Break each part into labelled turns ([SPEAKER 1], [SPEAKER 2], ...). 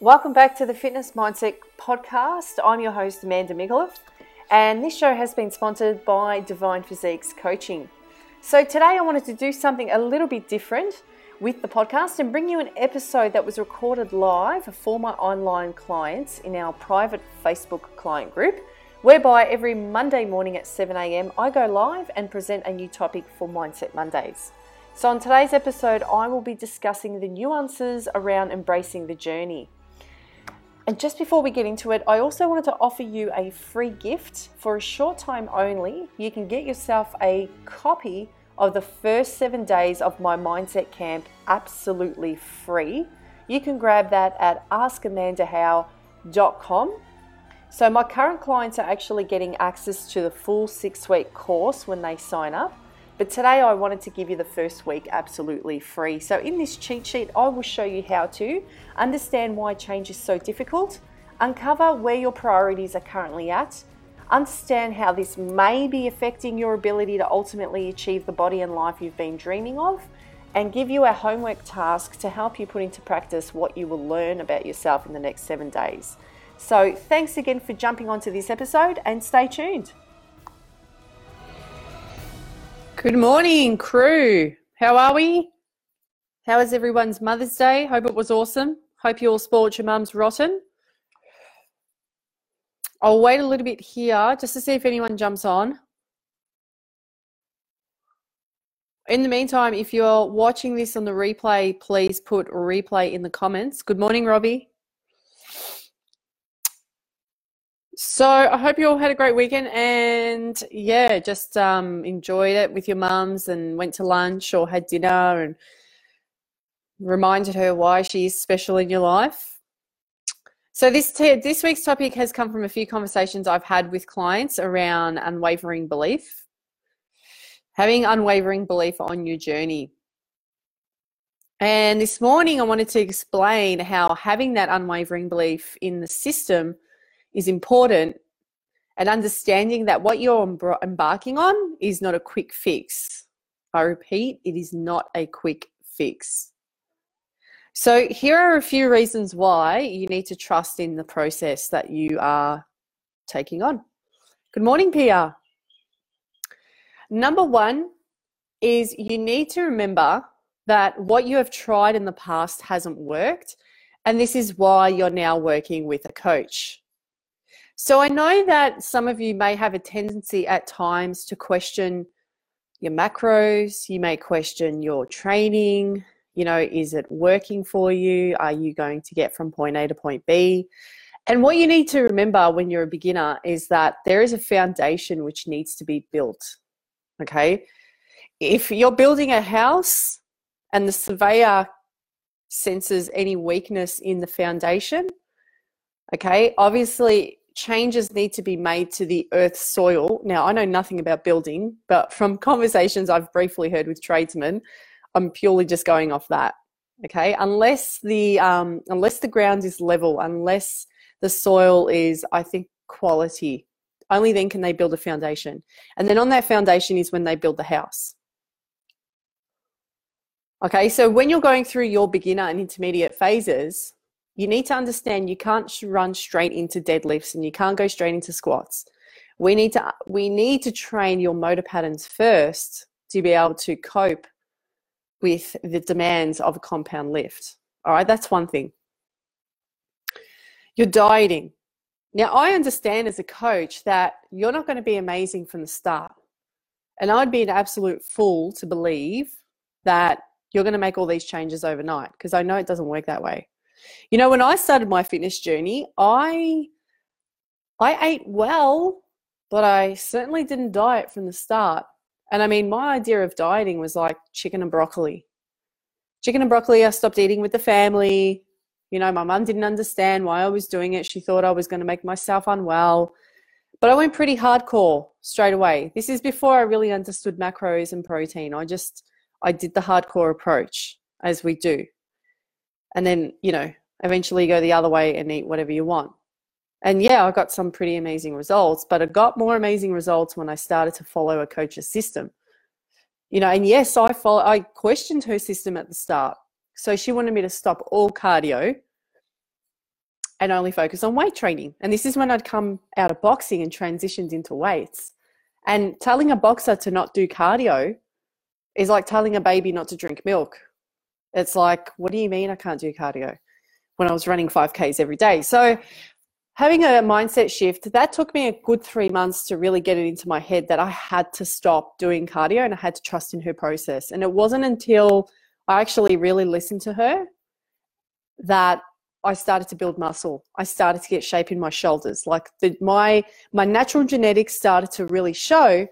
[SPEAKER 1] Welcome back to the Fitness Mindset Podcast. I'm your host, Amanda Micallef, and this show has been sponsored by Divine Physiques Coaching. So, today I wanted to do something a little bit different with the podcast and bring you an episode that was recorded live for my online clients in our private Facebook client group, whereby every Monday morning at 7 a.m. I go live and present a new topic for Mindset Mondays. So, on today's episode, I will be discussing the nuances around embracing the journey. And just before we get into it, I also wanted to offer you a free gift for a short time only. You can get yourself a copy of the first seven days of my mindset camp absolutely free. You can grab that at askamandahow.com. So, my current clients are actually getting access to the full six week course when they sign up. But today I wanted to give you the first week absolutely free. So, in this cheat sheet, I will show you how to understand why change is so difficult, uncover where your priorities are currently at, understand how this may be affecting your ability to ultimately achieve the body and life you've been dreaming of, and give you a homework task to help you put into practice what you will learn about yourself in the next seven days. So, thanks again for jumping onto this episode and stay tuned. Good morning, crew. How are we? How was everyone's Mother's Day? Hope it was awesome. Hope you all spoiled your mum's rotten. I'll wait a little bit here just to see if anyone jumps on. In the meantime, if you're watching this on the replay, please put replay in the comments. Good morning, Robbie. So I hope you all had a great weekend and yeah, just um, enjoyed it with your mums and went to lunch or had dinner and reminded her why she's special in your life. So this t- this week's topic has come from a few conversations I've had with clients around unwavering belief. Having unwavering belief on your journey. And this morning I wanted to explain how having that unwavering belief in the system is important and understanding that what you're embarking on is not a quick fix. I repeat, it is not a quick fix. So, here are a few reasons why you need to trust in the process that you are taking on. Good morning, Pia. Number one is you need to remember that what you have tried in the past hasn't worked, and this is why you're now working with a coach. So, I know that some of you may have a tendency at times to question your macros, you may question your training, you know, is it working for you? Are you going to get from point A to point B? And what you need to remember when you're a beginner is that there is a foundation which needs to be built. Okay. If you're building a house and the surveyor senses any weakness in the foundation, okay, obviously changes need to be made to the earth soil. Now, I know nothing about building, but from conversations I've briefly heard with tradesmen, I'm purely just going off that. Okay, unless the um, unless the ground is level, unless the soil is, I think, quality, only then can they build a foundation. And then on that foundation is when they build the house. Okay, so when you're going through your beginner and intermediate phases, you need to understand you can't run straight into deadlifts and you can't go straight into squats. We need to we need to train your motor patterns first to be able to cope with the demands of a compound lift. All right, that's one thing. You're dieting. Now, I understand as a coach that you're not going to be amazing from the start. And I'd be an absolute fool to believe that you're going to make all these changes overnight because I know it doesn't work that way. You know, when I started my fitness journey, I I ate well, but I certainly didn't diet from the start. And I mean, my idea of dieting was like chicken and broccoli. Chicken and broccoli, I stopped eating with the family. You know, my mum didn't understand why I was doing it. She thought I was going to make myself unwell. But I went pretty hardcore straight away. This is before I really understood macros and protein. I just, I did the hardcore approach as we do. And then, you know, eventually go the other way and eat whatever you want and yeah, I got some pretty amazing results, but I got more amazing results when I started to follow a coach's system. You know, and yes, I follow, I questioned her system at the start. So she wanted me to stop all cardio and only focus on weight training. And this is when I'd come out of boxing and transitioned into weights. And telling a boxer to not do cardio is like telling a baby not to drink milk. It's like, what do you mean I can't do cardio? When I was running 5Ks every day. So, having a mindset shift, that took me a good three months to really get it into my head that I had to stop doing cardio and I had to trust in her process. And it wasn't until I actually really listened to her that I started to build muscle. I started to get shape in my shoulders. Like the, my my natural genetics started to really show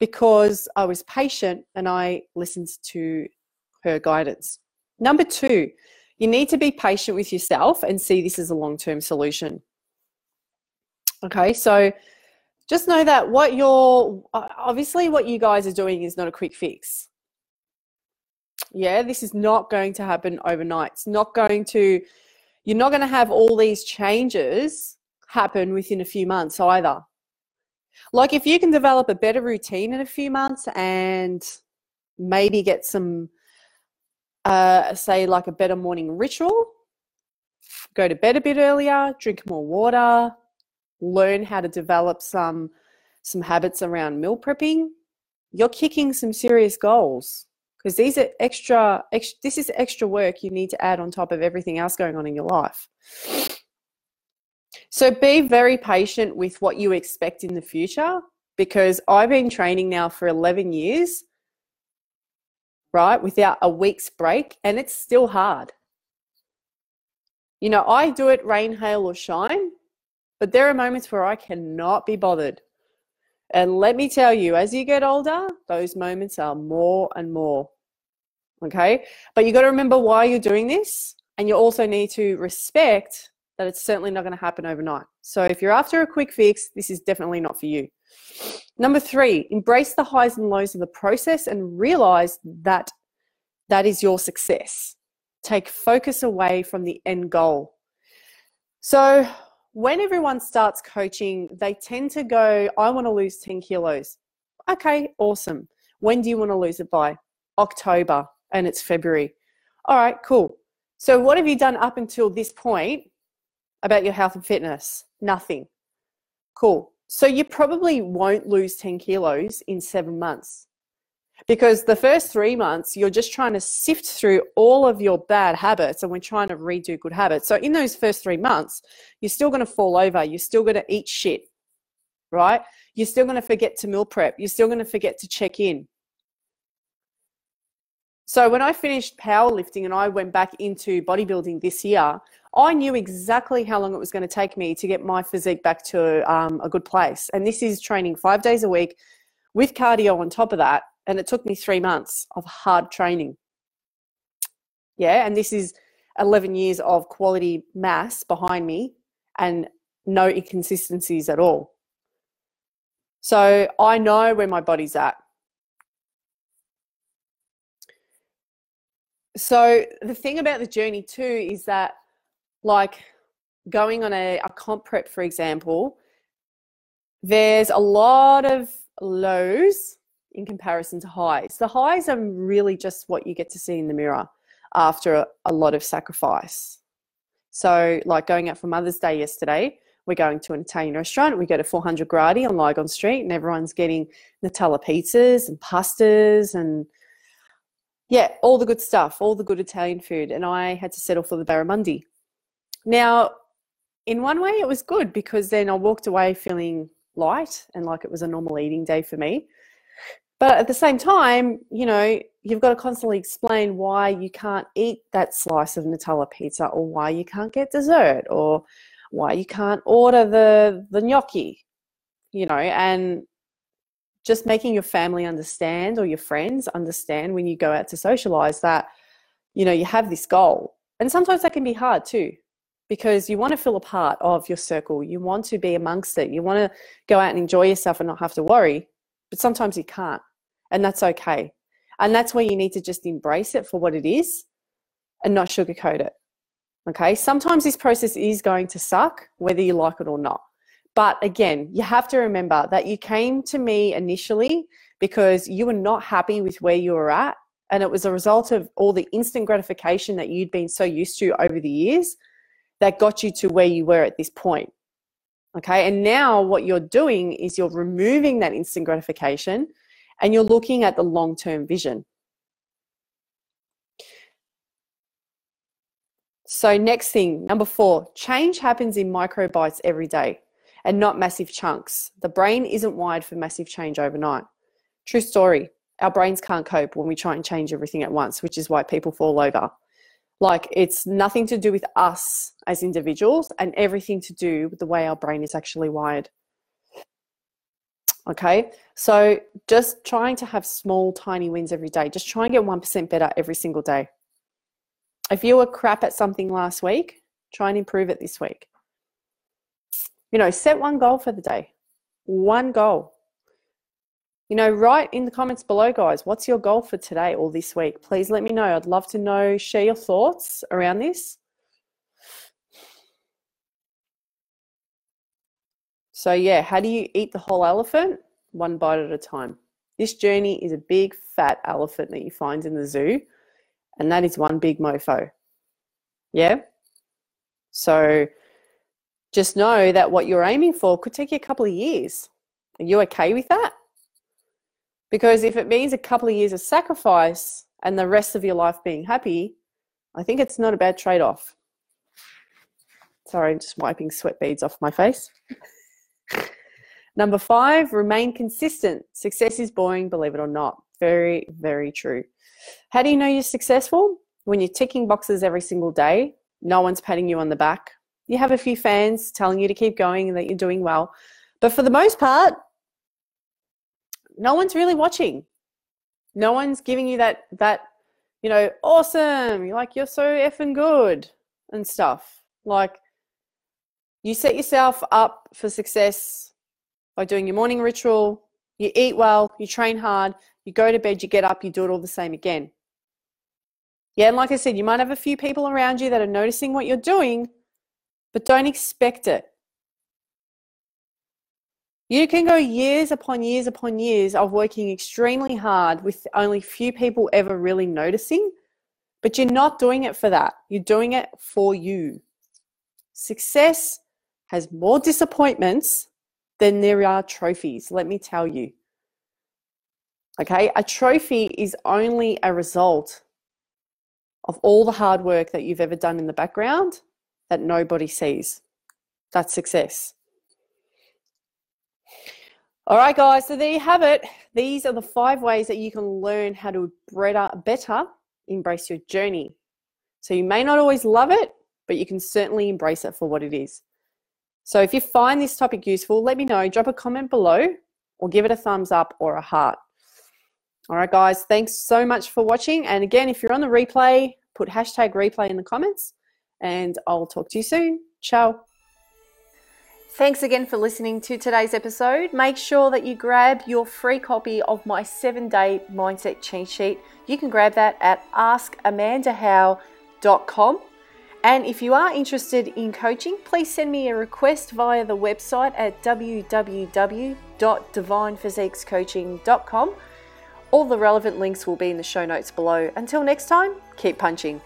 [SPEAKER 1] because I was patient and I listened to her guidance. Number two, you need to be patient with yourself and see this as a long term solution. Okay, so just know that what you're obviously what you guys are doing is not a quick fix. Yeah, this is not going to happen overnight. It's not going to you're not going to have all these changes happen within a few months either. Like if you can develop a better routine in a few months and maybe get some, uh, say, like a better morning ritual, go to bed a bit earlier, drink more water, learn how to develop some some habits around meal prepping, you're kicking some serious goals. Because these are extra, extra this is extra work you need to add on top of everything else going on in your life. So be very patient with what you expect in the future because i've been training now for 11 years right without a week's break and it's still hard you know i do it rain hail or shine but there are moments where i cannot be bothered and let me tell you, as you get older, those moments are more and more. Okay. But you got to remember why you're doing this. And you also need to respect that it's certainly not going to happen overnight. So if you're after a quick fix, this is definitely not for you. Number three, embrace the highs and lows of the process and realize that that is your success. Take focus away from the end goal. So when everyone starts coaching, they tend to go, I want to lose 10 kilos. Okay, awesome. When do you want to lose it by? October and it's February. All right, cool. So, what have you done up until this point about your health and fitness? Nothing. Cool. So, you probably won't lose 10 kilos in seven months because the first three months you're just trying to sift through all of your bad habits and we're trying to redo good habits. So, in those first three months, you're still going to fall over, you're still going to eat shit, right? You're still going to forget to meal prep, you're still going to forget to check in so when I finished powerlifting and I went back into bodybuilding this year, I knew exactly how long it was going to take me to get my physique back to um, a good place. And this is training five days a week with cardio on top of that. And it took me three months of hard training. Yeah, and this is 11 years of quality mass behind me and no inconsistencies at all. So I know where my body's at. So the thing about the journey too is that like going on a, a comp prep, for example, there's a lot of lows in comparison to highs. The highs are really just what you get to see in the mirror after a, a lot of sacrifice. So, like going out for Mother's Day yesterday, we're going to an Italian restaurant. We go to 400 Gradi on Lygon Street, and everyone's getting Nutella pizzas and pastas and yeah, all the good stuff, all the good Italian food. And I had to settle for the barramundi. Now, in one way, it was good because then I walked away feeling light and like it was a normal eating day for me. But at the same time, you know, you've got to constantly explain why you can't eat that slice of Nutella pizza or why you can't get dessert or why you can't order the the gnocchi, you know, and just making your family understand or your friends understand when you go out to socialize that you know you have this goal. And sometimes that can be hard too because you want to feel a part of your circle. You want to be amongst it. You want to go out and enjoy yourself and not have to worry but sometimes you can't and that's okay. And that's where you need to just embrace it for what it is and not sugarcoat it okay? Sometimes this process is going to suck whether you like it or not but again, you have to remember that you came to me initially because you were not happy with where you were at. And it was a result of all the instant gratification that you'd been so used to over the years that got you to where you were at this point. Okay. And now what you're doing is you're removing that instant gratification and you're looking at the long term vision. So, next thing, number four, change happens in micro bites every day and not massive chunks. The brain isn't wired for massive change overnight. True story. Our brains can't cope when we try and change everything at once, which is why people fall over. Like it's nothing to do with us as individuals and everything to do with the way our brain is actually wired. Okay, so just trying to have small, tiny wins every day. Just try and get 1% better every single day. If you were crap at something last week, try and improve it this week. You know, set one goal for the day. One goal. You know, write in the comments below, guys, what's your goal for today or this week? Please let me know. I'd love to know, share your thoughts around this. So, yeah, how do you eat the whole elephant? One bite at a time. This journey is a big fat elephant that you find in the zoo, and that is one big mofo. Yeah? So, just know that what you're aiming for could take you a couple of years. Are you okay with that? Because if it means a couple of years of sacrifice and the rest of your life being happy, I think it's not a bad trade off. Sorry, I'm just wiping sweat beads off my face. Number five, remain consistent. Success is boring, believe it or not. Very, very true. How do you know you're successful? When you're ticking boxes every single day, no one's patting you on the back. You have a few fans telling you to keep going and that you're doing well. But for the most part, no one's really watching. No one's giving you that that you know awesome. You're like you're so effing good and stuff. Like you set yourself up for success by doing your morning ritual. You eat well. You train hard. You go to bed. You get up. You do it all the same again. Yeah, and like I said, you might have a few people around you that are noticing what you're doing, but don't expect it. You can go years upon years upon years of working extremely hard with only few people ever really noticing, but you're not doing it for that. You're doing it for you. Success has more disappointments than there are trophies, let me tell you. Okay, a trophy is only a result of all the hard work that you've ever done in the background that nobody sees. That's success. All right, guys, so there you have it. These are the five ways that you can learn how to better, embrace your journey. So you may not always love it, but you can certainly embrace it for what it is. So if you find this topic useful, let me know. Drop a comment below or give it a thumbs up or a heart. All right, guys, thanks so much for watching. And again, if you're on the replay, put hashtag replay in the comments and I'll talk to you soon. Ciao. Thanks again for listening to today's episode. Make sure that you grab your free copy of my seven day mindset cheat sheet. You can grab that at askamandahow.com. And if you are interested in coaching, please send me a request via the website at www.divinephysiquescoaching.com. All the relevant links will be in the show notes below. Until next time, keep punching.